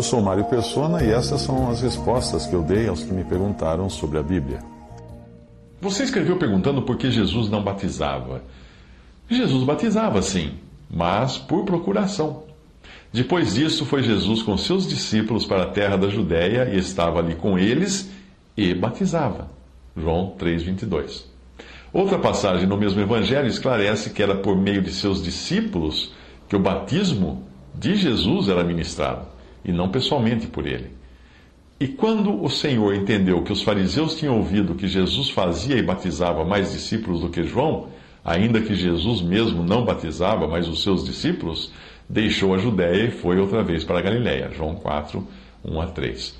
Eu sou Mário Persona e essas são as respostas que eu dei aos que me perguntaram sobre a Bíblia. Você escreveu perguntando por que Jesus não batizava. Jesus batizava, sim mas por procuração. Depois disso, foi Jesus com seus discípulos para a terra da Judéia e estava ali com eles e batizava. João 3,22. Outra passagem no mesmo evangelho esclarece que era por meio de seus discípulos que o batismo de Jesus era ministrado, e não pessoalmente por ele. E quando o Senhor entendeu que os fariseus tinham ouvido que Jesus fazia e batizava mais discípulos do que João, ainda que Jesus mesmo não batizava, mas os seus discípulos, deixou a Judéia e foi outra vez para a Galiléia. João 4, 1 a 3.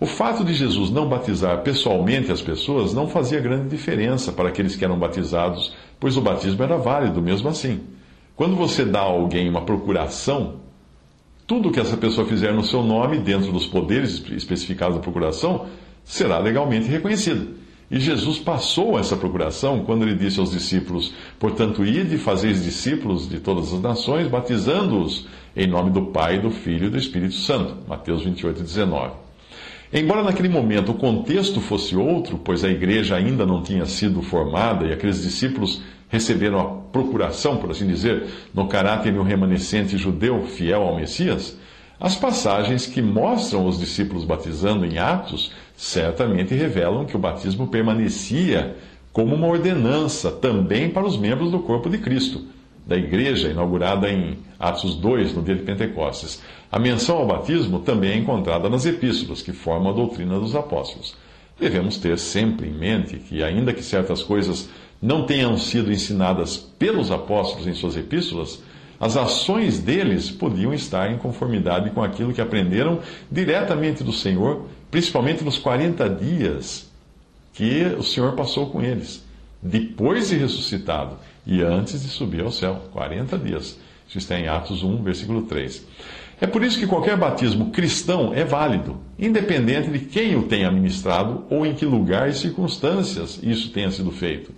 O fato de Jesus não batizar pessoalmente as pessoas não fazia grande diferença para aqueles que eram batizados, pois o batismo era válido mesmo assim. Quando você dá a alguém uma procuração, tudo que essa pessoa fizer no seu nome, dentro dos poderes especificados da procuração, será legalmente reconhecido. E Jesus passou essa procuração quando ele disse aos discípulos: Portanto, ide e fazeis discípulos de todas as nações, batizando-os em nome do Pai, do Filho e do Espírito Santo. Mateus 28, 19. Embora naquele momento o contexto fosse outro, pois a igreja ainda não tinha sido formada e aqueles discípulos receberam a procuração, por assim dizer, no caráter de um remanescente judeu fiel ao Messias, as passagens que mostram os discípulos batizando em Atos certamente revelam que o batismo permanecia como uma ordenança também para os membros do corpo de Cristo, da igreja inaugurada em Atos 2, no dia de Pentecostes. A menção ao batismo também é encontrada nas epístolas, que formam a doutrina dos apóstolos. Devemos ter sempre em mente que, ainda que certas coisas não tenham sido ensinadas pelos apóstolos em suas epístolas, as ações deles podiam estar em conformidade com aquilo que aprenderam diretamente do Senhor, principalmente nos 40 dias que o Senhor passou com eles, depois de ressuscitado e antes de subir ao céu 40 dias. Isso está em Atos 1, versículo 3. É por isso que qualquer batismo cristão é válido, independente de quem o tenha ministrado ou em que lugar e circunstâncias isso tenha sido feito.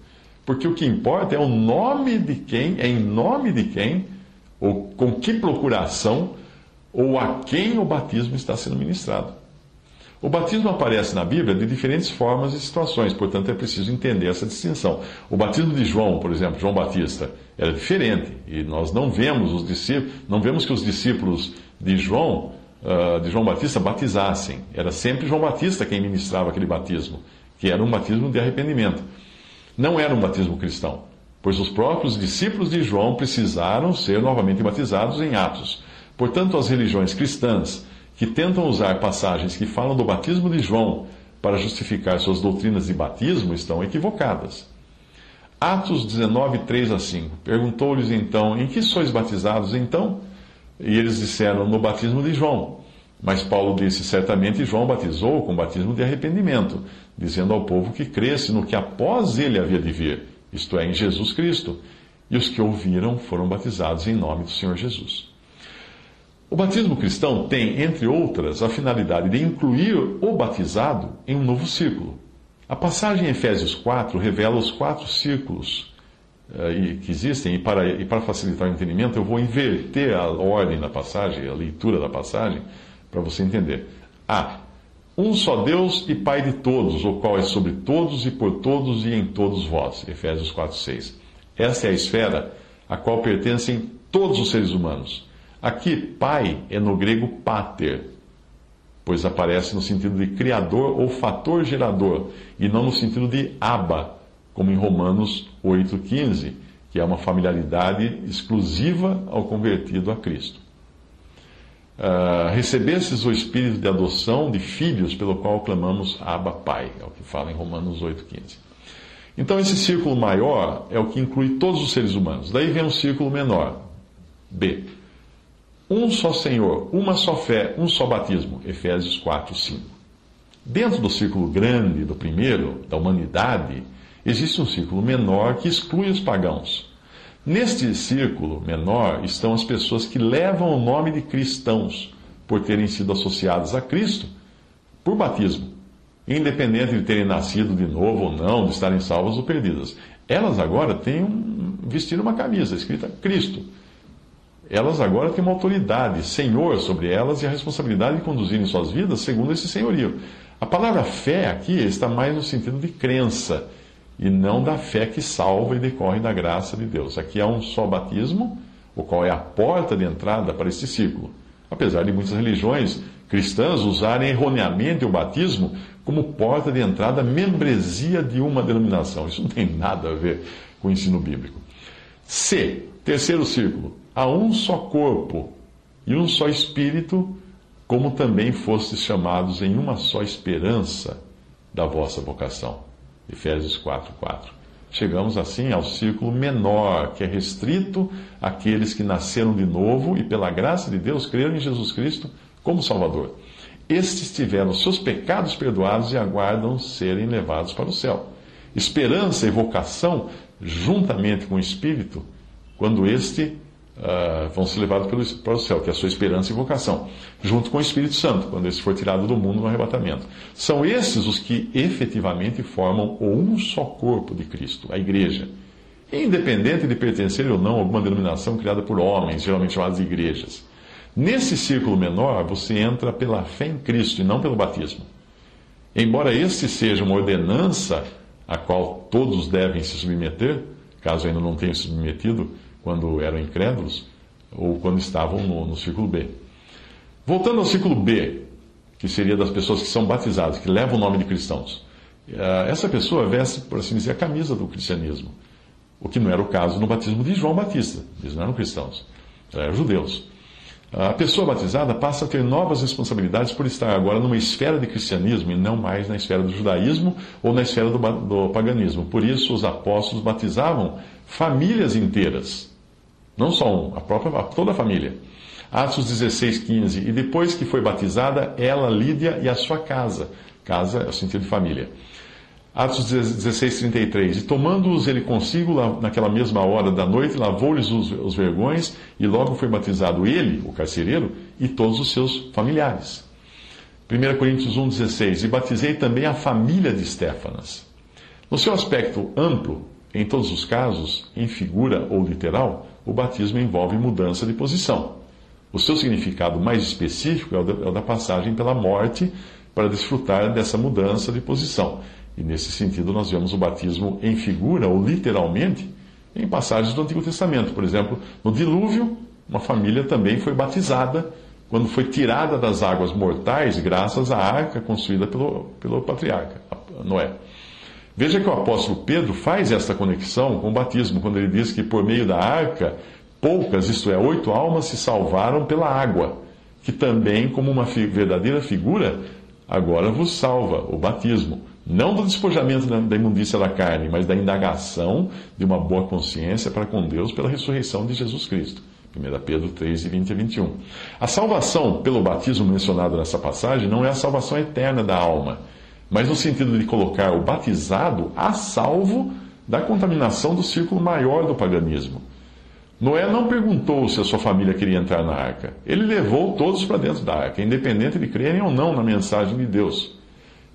Porque o que importa é o nome de quem, é em nome de quem ou com que procuração, ou a quem o batismo está sendo ministrado. O batismo aparece na Bíblia de diferentes formas e situações, portanto é preciso entender essa distinção. O batismo de João, por exemplo, João Batista, era diferente, e nós não vemos os discípulos, não vemos que os discípulos de João, uh, de João Batista batizassem. Era sempre João Batista quem ministrava aquele batismo, que era um batismo de arrependimento. Não era um batismo cristão pois os próprios discípulos de João precisaram ser novamente batizados em Atos. Portanto, as religiões cristãs que tentam usar passagens que falam do batismo de João para justificar suas doutrinas de batismo estão equivocadas. Atos 19, 3 a 5. Perguntou-lhes então: Em que sois batizados então? E eles disseram: No batismo de João. Mas Paulo disse: Certamente João batizou com batismo de arrependimento, dizendo ao povo que cresce no que após ele havia de vir isto é, em Jesus Cristo. E os que ouviram foram batizados em nome do Senhor Jesus. O batismo cristão tem, entre outras, a finalidade de incluir o batizado em um novo círculo. A passagem em Efésios 4 revela os quatro círculos uh, que existem, e para, e para facilitar o entendimento, eu vou inverter a ordem da passagem, a leitura da passagem, para você entender. A. Um só Deus e Pai de todos, o qual é sobre todos e por todos e em todos vós. Efésios 4, 6. Esta é a esfera a qual pertencem todos os seres humanos. Aqui, Pai é no grego pater, pois aparece no sentido de criador ou fator gerador, e não no sentido de aba, como em Romanos 8,15, que é uma familiaridade exclusiva ao convertido a Cristo. Uh, recebesses o espírito de adoção de filhos, pelo qual clamamos Abba Pai, é o que fala em Romanos 8,15. Então, esse círculo maior é o que inclui todos os seres humanos. Daí vem um círculo menor, B. Um só Senhor, uma só fé, um só batismo. Efésios 4, 5. Dentro do círculo grande do primeiro, da humanidade, existe um círculo menor que exclui os pagãos. Neste círculo menor estão as pessoas que levam o nome de cristãos, por terem sido associadas a Cristo por batismo, independente de terem nascido de novo ou não, de estarem salvas ou perdidas. Elas agora têm um, uma camisa escrita Cristo. Elas agora têm uma autoridade, Senhor, sobre elas e a responsabilidade de conduzirem suas vidas segundo esse senhorio. A palavra fé aqui está mais no sentido de crença e não da fé que salva e decorre da graça de Deus. Aqui há um só batismo, o qual é a porta de entrada para este círculo. Apesar de muitas religiões cristãs usarem erroneamente o batismo como porta de entrada, membresia de uma denominação. Isso não tem nada a ver com o ensino bíblico. C. Terceiro círculo. Há um só corpo e um só espírito, como também fostes chamados em uma só esperança da vossa vocação. Efésios 4, 4. Chegamos assim ao círculo menor, que é restrito àqueles que nasceram de novo e, pela graça de Deus, creram em Jesus Cristo como Salvador. Estes tiveram seus pecados perdoados e aguardam serem levados para o céu. Esperança e vocação, juntamente com o Espírito, quando este uh, vão ser levados pelo, para o céu, que é a sua esperança e vocação, junto com o Espírito Santo, quando esse for tirado do mundo no arrebatamento. São esses os que efetivamente formam um só corpo de Cristo, a igreja. Independente de pertencer ou não a alguma denominação criada por homens, geralmente chamadas igrejas. Nesse círculo menor, você entra pela fé em Cristo e não pelo batismo. Embora este seja uma ordenança a qual todos devem se submeter, caso ainda não tenham se submetido, quando eram incrédulos ou quando estavam no, no círculo B. Voltando ao círculo B, que seria das pessoas que são batizadas, que levam o nome de cristãos. Eh, essa pessoa veste, por assim dizer, a camisa do cristianismo. O que não era o caso no batismo de João Batista. Eles não eram cristãos, eram judeus. A pessoa batizada passa a ter novas responsabilidades por estar agora numa esfera de cristianismo e não mais na esfera do judaísmo ou na esfera do, do paganismo. Por isso, os apóstolos batizavam famílias inteiras não só um, a própria, toda a família. Atos 16, 15. E depois que foi batizada, ela, Lídia e a sua casa. Casa é o sentido de família. Atos 16, 33. E tomando-os ele consigo naquela mesma hora da noite, lavou-lhes os, os vergões, e logo foi batizado ele, o carcereiro, e todos os seus familiares. 1 Coríntios 1, 16. E batizei também a família de Estéfanas. No seu aspecto amplo, em todos os casos, em figura ou literal, o batismo envolve mudança de posição. O seu significado mais específico é é o da passagem pela morte para desfrutar dessa mudança de posição. E nesse sentido, nós vemos o batismo em figura ou literalmente em passagens do Antigo Testamento. Por exemplo, no dilúvio, uma família também foi batizada quando foi tirada das águas mortais graças à arca construída pelo, pelo patriarca, Noé. Veja que o apóstolo Pedro faz esta conexão com o batismo, quando ele diz que por meio da arca, poucas, isto é, oito almas se salvaram pela água, que também, como uma verdadeira figura, agora vos salva, o batismo. Não do despojamento da imundícia da carne, mas da indagação de uma boa consciência para com Deus pela ressurreição de Jesus Cristo. 1 Pedro 3, 20 a 21. A salvação pelo batismo mencionado nessa passagem não é a salvação eterna da alma mas no sentido de colocar o batizado a salvo da contaminação do círculo maior do paganismo. Noé não perguntou se a sua família queria entrar na arca. Ele levou todos para dentro da arca, independente de crerem ou não na mensagem de Deus.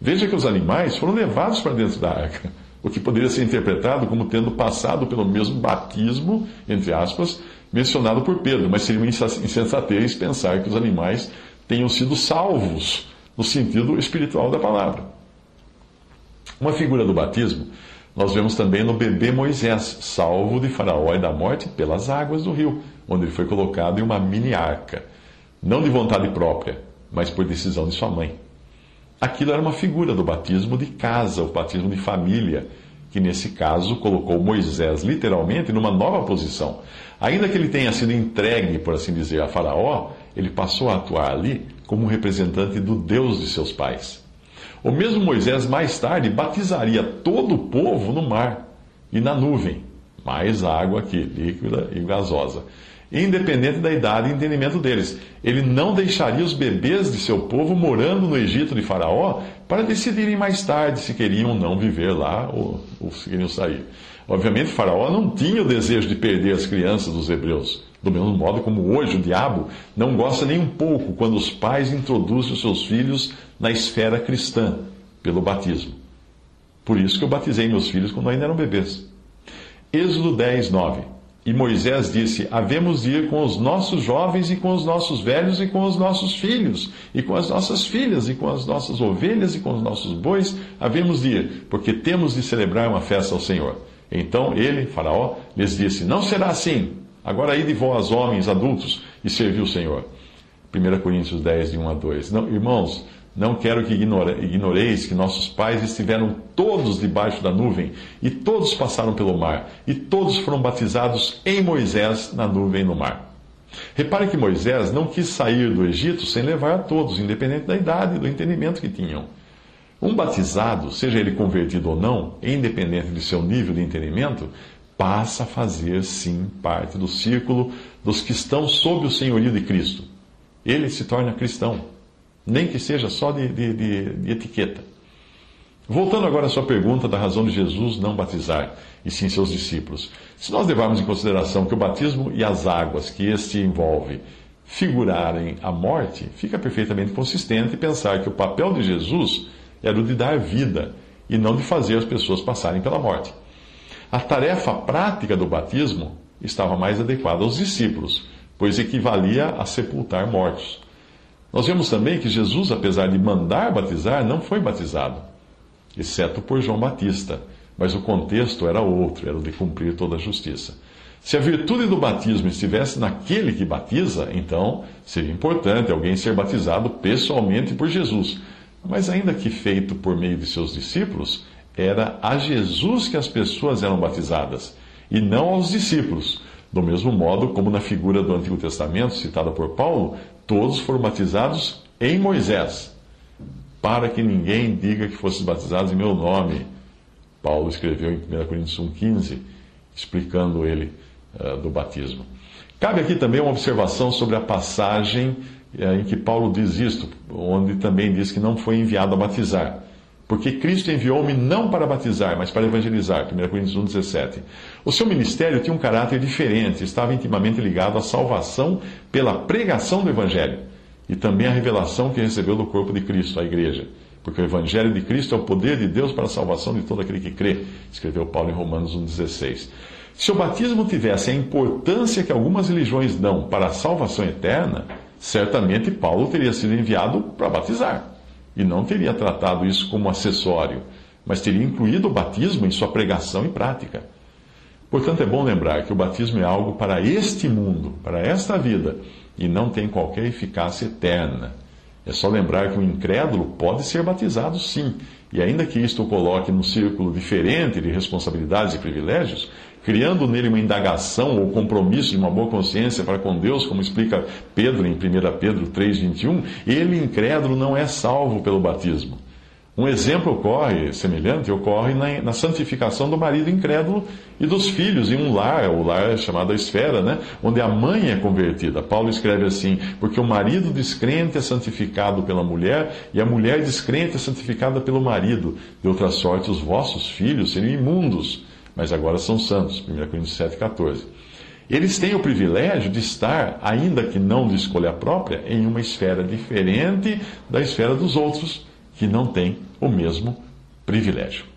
Veja que os animais foram levados para dentro da arca, o que poderia ser interpretado como tendo passado pelo mesmo batismo, entre aspas, mencionado por Pedro, mas seria uma insensatez pensar que os animais tenham sido salvos no sentido espiritual da palavra. Uma figura do batismo nós vemos também no bebê Moisés, salvo de Faraó e da morte pelas águas do rio, onde ele foi colocado em uma mini arca, não de vontade própria, mas por decisão de sua mãe. Aquilo era uma figura do batismo de casa, o batismo de família, que nesse caso colocou Moisés literalmente numa nova posição. Ainda que ele tenha sido entregue, por assim dizer, a Faraó, ele passou a atuar ali como representante do Deus de seus pais. O mesmo Moisés mais tarde batizaria todo o povo no mar e na nuvem, mais água aqui, líquida e gasosa. independente da idade e entendimento deles. Ele não deixaria os bebês de seu povo morando no Egito de Faraó para decidirem mais tarde se queriam ou não viver lá ou, ou se queriam sair. Obviamente, Faraó não tinha o desejo de perder as crianças dos hebreus. Do mesmo modo como hoje o diabo não gosta nem um pouco quando os pais introduzem os seus filhos na esfera cristã, pelo batismo. Por isso que eu batizei meus filhos quando ainda eram bebês. Êxodo 10, 9. E Moisés disse: Havemos de ir com os nossos jovens e com os nossos velhos e com os nossos filhos, e com as nossas filhas, e com as nossas ovelhas e com os nossos bois, havemos de ir, porque temos de celebrar uma festa ao Senhor. Então ele, Faraó, lhes disse: Não será assim. Agora ide vós, homens adultos, e servi o Senhor. 1 Coríntios 10, de 1 a 2. Não, irmãos, não quero que ignoreis que nossos pais estiveram todos debaixo da nuvem, e todos passaram pelo mar, e todos foram batizados em Moisés na nuvem no mar. Repare que Moisés não quis sair do Egito sem levar a todos, independente da idade e do entendimento que tinham. Um batizado, seja ele convertido ou não, independente de seu nível de entendimento, passa a fazer sim parte do círculo dos que estão sob o senhorio de Cristo. Ele se torna cristão, nem que seja só de, de, de, de etiqueta. Voltando agora à sua pergunta da razão de Jesus não batizar, e sim seus discípulos. Se nós levarmos em consideração que o batismo e as águas que este envolve figurarem a morte, fica perfeitamente consistente pensar que o papel de Jesus era o de dar vida e não de fazer as pessoas passarem pela morte. A tarefa prática do batismo estava mais adequada aos discípulos, pois equivalia a sepultar mortos. Nós vemos também que Jesus, apesar de mandar batizar, não foi batizado, exceto por João Batista, mas o contexto era outro, era o de cumprir toda a justiça. Se a virtude do batismo estivesse naquele que batiza, então seria importante alguém ser batizado pessoalmente por Jesus mas ainda que feito por meio de seus discípulos, era a Jesus que as pessoas eram batizadas, e não aos discípulos. Do mesmo modo como na figura do Antigo Testamento, citada por Paulo, todos foram batizados em Moisés, para que ninguém diga que fossem batizados em meu nome. Paulo escreveu em 1 Coríntios 1,15, explicando ele uh, do batismo. Cabe aqui também uma observação sobre a passagem é, em que Paulo diz isto, onde também diz que não foi enviado a batizar. Porque Cristo enviou-me não para batizar, mas para evangelizar. 1 Coríntios 1,17. O seu ministério tinha um caráter diferente, estava intimamente ligado à salvação pela pregação do Evangelho e também à revelação que recebeu do corpo de Cristo, a igreja. Porque o Evangelho de Cristo é o poder de Deus para a salvação de todo aquele que crê, escreveu Paulo em Romanos 1,16. Se o batismo tivesse a importância que algumas religiões dão para a salvação eterna, certamente Paulo teria sido enviado para batizar. E não teria tratado isso como acessório, mas teria incluído o batismo em sua pregação e prática. Portanto, é bom lembrar que o batismo é algo para este mundo, para esta vida, e não tem qualquer eficácia eterna. É só lembrar que o incrédulo pode ser batizado sim, e ainda que isto o coloque num círculo diferente de responsabilidades e privilégios, criando nele uma indagação ou compromisso de uma boa consciência para com Deus, como explica Pedro em 1 Pedro 3,21, ele, incrédulo, não é salvo pelo batismo. Um exemplo ocorre, semelhante, ocorre na, na, santificação do marido incrédulo e dos filhos em um lar, o lar é chamado a esfera, né? onde a mãe é convertida. Paulo escreve assim: porque o marido descrente é santificado pela mulher e a mulher descrente é santificada pelo marido. De outra sorte, os vossos filhos seriam imundos mas agora são santos. 1 Coríntios 7,14. Eles têm o privilégio de estar, ainda que não de escolha própria, em uma esfera diferente da esfera dos outros, que não têm o mesmo privilégio.